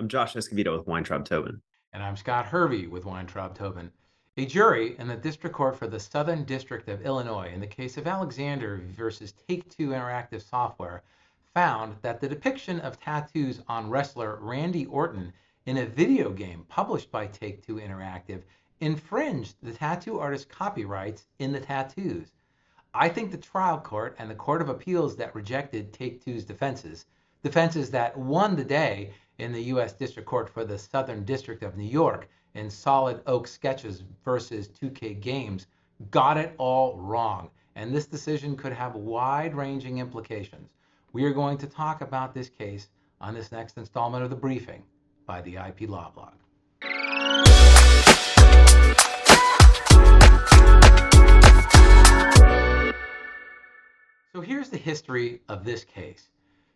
I'm Josh Escovedo with Weintraub Tobin. And I'm Scott Hervey with Weintraub Tobin. A jury in the District Court for the Southern District of Illinois in the case of Alexander versus Take Two Interactive Software found that the depiction of tattoos on wrestler Randy Orton in a video game published by Take Two Interactive infringed the tattoo artist's copyrights in the tattoos. I think the trial court and the Court of Appeals that rejected Take Two's defenses, defenses that won the day in the U.S. District Court for the Southern District of New York in Solid Oak Sketches versus 2K Games, got it all wrong. And this decision could have wide ranging implications. We are going to talk about this case on this next installment of the briefing by the IP Law Blog. So here's the history of this case.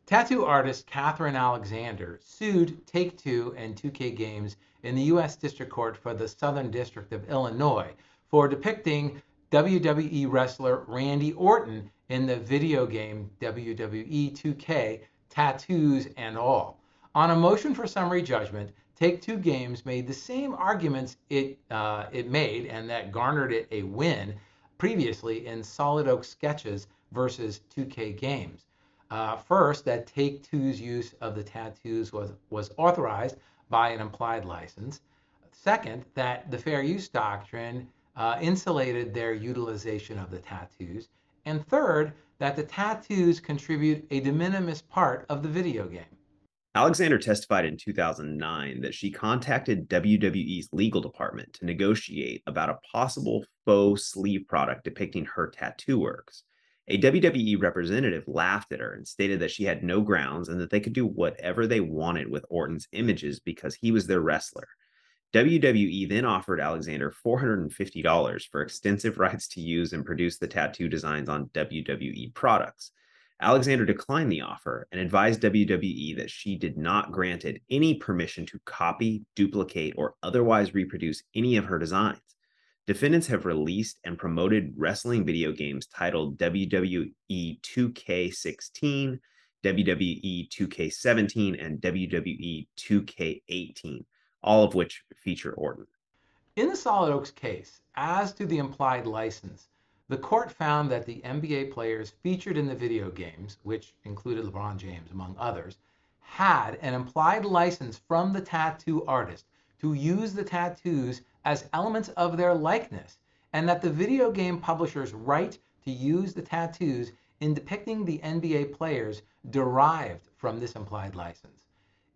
Tattoo artist Catherine Alexander sued Take Two and 2K Games in the U.S. District Court for the Southern District of Illinois for depicting WWE wrestler Randy Orton in the video game WWE 2K, tattoos and all. On a motion for summary judgment, Take Two Games made the same arguments it, uh, it made and that garnered it a win previously in Solid Oak Sketches versus 2K Games. Uh, first, that Take Two's use of the tattoos was, was authorized by an implied license. Second, that the fair use doctrine uh, insulated their utilization of the tattoos. And third, that the tattoos contribute a de minimis part of the video game. Alexander testified in 2009 that she contacted WWE's legal department to negotiate about a possible faux sleeve product depicting her tattoo works. A WWE representative laughed at her and stated that she had no grounds and that they could do whatever they wanted with Orton's images because he was their wrestler. WWE then offered Alexander $450 for extensive rights to use and produce the tattoo designs on WWE products. Alexander declined the offer and advised WWE that she did not granted any permission to copy, duplicate, or otherwise reproduce any of her designs. Defendants have released and promoted wrestling video games titled WWE 2K16, WWE 2K17, and WWE 2K18, all of which feature Orton. In the Solid Oaks case, as to the implied license, the court found that the NBA players featured in the video games, which included LeBron James among others, had an implied license from the tattoo artist to use the tattoos as elements of their likeness, and that the video game publisher's right to use the tattoos in depicting the NBA players derived from this implied license.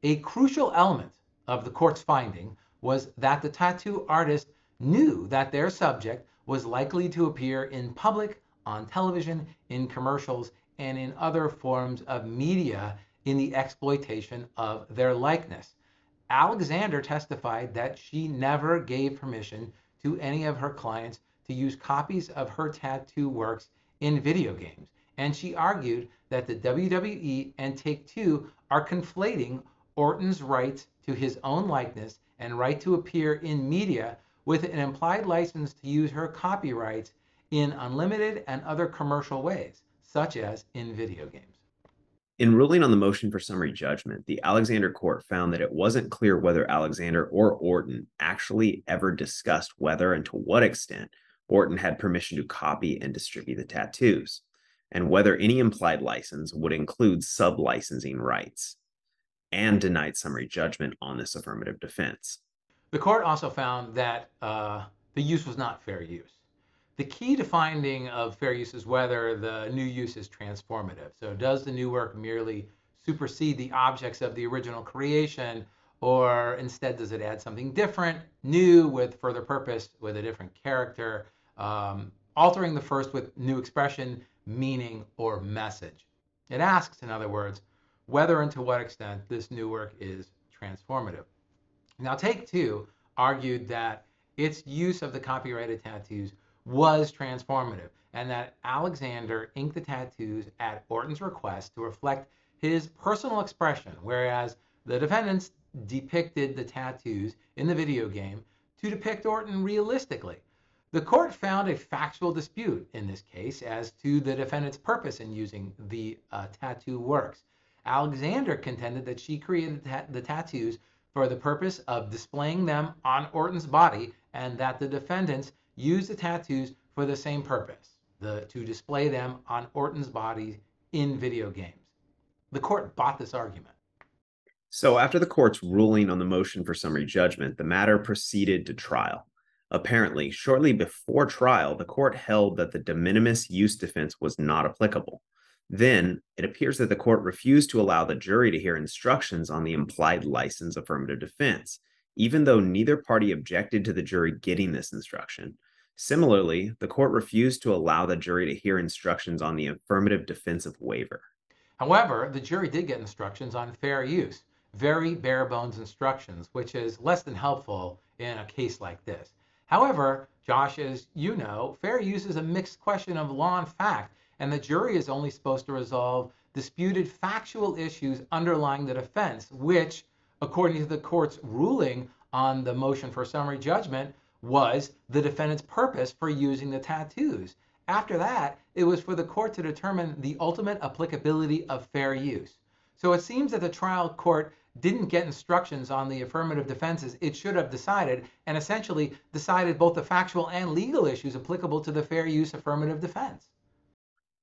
A crucial element of the court's finding was that the tattoo artist knew that their subject was likely to appear in public, on television, in commercials, and in other forms of media in the exploitation of their likeness. Alexander testified that she never gave permission to any of her clients to use copies of her tattoo works in video games. And she argued that the WWE and Take Two are conflating Orton's rights to his own likeness and right to appear in media with an implied license to use her copyrights in unlimited and other commercial ways, such as in video games. In ruling on the motion for summary judgment, the Alexander court found that it wasn't clear whether Alexander or Orton actually ever discussed whether and to what extent Orton had permission to copy and distribute the tattoos, and whether any implied license would include sub licensing rights, and denied summary judgment on this affirmative defense. The court also found that uh, the use was not fair use. The key to finding of fair use is whether the new use is transformative. So does the new work merely supersede the objects of the original creation or instead does it add something different, new with further purpose, with a different character, um, altering the first with new expression, meaning, or message. It asks, in other words, whether and to what extent this new work is transformative. Now, Take Two argued that its use of the copyrighted tattoos was transformative and that Alexander inked the tattoos at Orton's request to reflect his personal expression, whereas the defendants depicted the tattoos in the video game to depict Orton realistically. The court found a factual dispute in this case as to the defendant's purpose in using the uh, tattoo works. Alexander contended that she created the tattoos for the purpose of displaying them on Orton's body and that the defendants used the tattoos for the same purpose, the, to display them on Orton's body in video games. The court bought this argument. So, after the court's ruling on the motion for summary judgment, the matter proceeded to trial. Apparently, shortly before trial, the court held that the de minimis use defense was not applicable. Then, it appears that the court refused to allow the jury to hear instructions on the implied license affirmative defense, even though neither party objected to the jury getting this instruction. Similarly, the court refused to allow the jury to hear instructions on the affirmative defense of waiver. However, the jury did get instructions on fair use, very bare bones instructions, which is less than helpful in a case like this. However, Josh, as you know, fair use is a mixed question of law and fact, and the jury is only supposed to resolve disputed factual issues underlying the defense, which, according to the court's ruling on the motion for summary judgment, was the defendant's purpose for using the tattoos. After that, it was for the court to determine the ultimate applicability of fair use. So it seems that the trial court didn't get instructions on the affirmative defenses it should have decided and essentially decided both the factual and legal issues applicable to the fair use affirmative defense.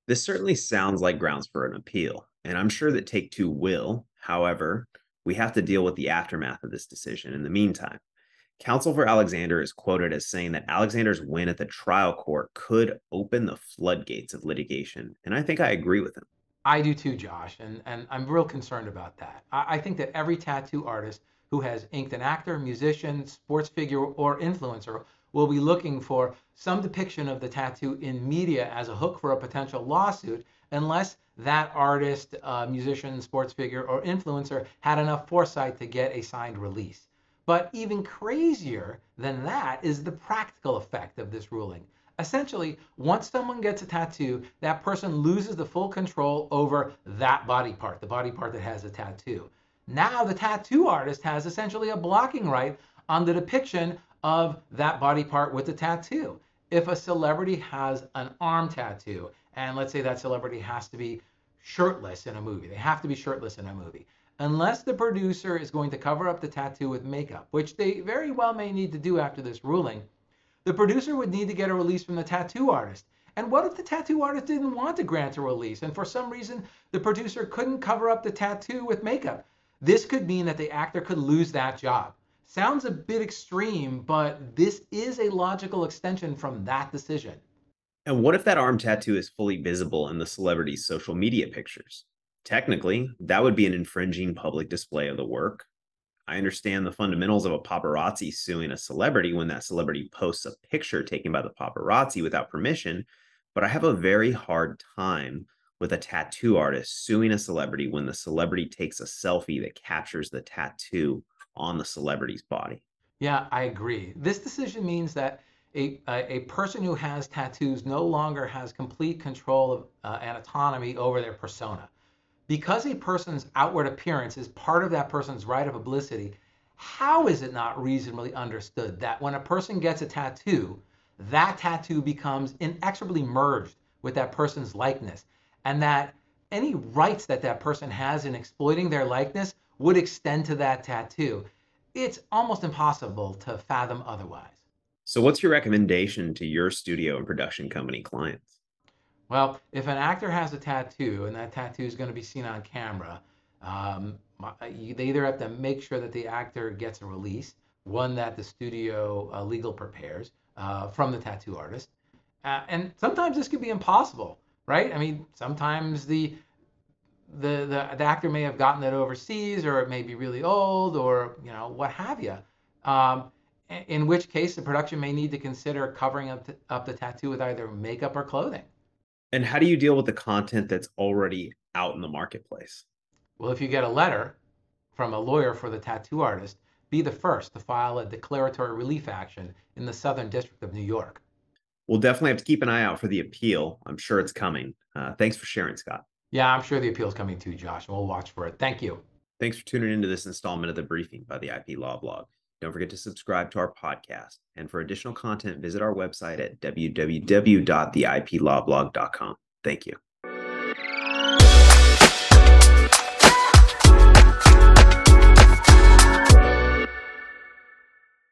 This certainly sounds like grounds for an appeal, and I'm sure that Take Two will. However, we have to deal with the aftermath of this decision in the meantime. Counsel for Alexander is quoted as saying that Alexander's win at the trial court could open the floodgates of litigation, and I think I agree with him. I do too, Josh, and, and I'm real concerned about that. I, I think that every tattoo artist who has inked an actor, musician, sports figure, or influencer will be looking for some depiction of the tattoo in media as a hook for a potential lawsuit, unless that artist, uh, musician, sports figure, or influencer had enough foresight to get a signed release. But even crazier than that is the practical effect of this ruling. Essentially, once someone gets a tattoo, that person loses the full control over that body part, the body part that has a tattoo. Now the tattoo artist has essentially a blocking right on the depiction of that body part with the tattoo. If a celebrity has an arm tattoo, and let's say that celebrity has to be shirtless in a movie, they have to be shirtless in a movie. Unless the producer is going to cover up the tattoo with makeup, which they very well may need to do after this ruling, the producer would need to get a release from the tattoo artist. And what if the tattoo artist didn't want to grant a release and for some reason the producer couldn't cover up the tattoo with makeup? This could mean that the actor could lose that job. Sounds a bit extreme, but this is a logical extension from that decision. And what if that arm tattoo is fully visible in the celebrity's social media pictures? Technically, that would be an infringing public display of the work, I understand the fundamentals of a paparazzi suing a celebrity when that celebrity posts a picture taken by the paparazzi without permission, but I have a very hard time with a tattoo artist suing a celebrity when the celebrity takes a selfie that captures the tattoo on the celebrity's body. Yeah, I agree. This decision means that a, a, person who has tattoos no longer has complete control of uh, autonomy over their persona because a person's outward appearance is part of that person's right of publicity, how is it not reasonably understood that when a person gets a tattoo, that tattoo becomes inexorably merged with that person's likeness, and that any rights that that person has in exploiting their likeness would extend to that tattoo? It's almost impossible to fathom otherwise. So, what's your recommendation to your studio and production company clients? Well, if an actor has a tattoo and that tattoo is going to be seen on camera, um, they either have to make sure that the actor gets a release, one that the studio uh, legal prepares uh, from the tattoo artist, uh, and sometimes this can be impossible, right? I mean, sometimes the, the the the actor may have gotten it overseas, or it may be really old, or you know what have you. Um, in which case, the production may need to consider covering up, up the tattoo with either makeup or clothing. And how do you deal with the content that's already out in the marketplace? Well, if you get a letter from a lawyer for the tattoo artist, be the first to file a declaratory relief action in the Southern District of New York. We'll definitely have to keep an eye out for the appeal. I'm sure it's coming. Uh, thanks for sharing, Scott. Yeah, I'm sure the appeal is coming too, Josh, and we'll watch for it. Thank you. Thanks for tuning into this installment of the briefing by the IP Law Blog. Don't forget to subscribe to our podcast. And for additional content, visit our website at www.theiplawblog.com. Thank you.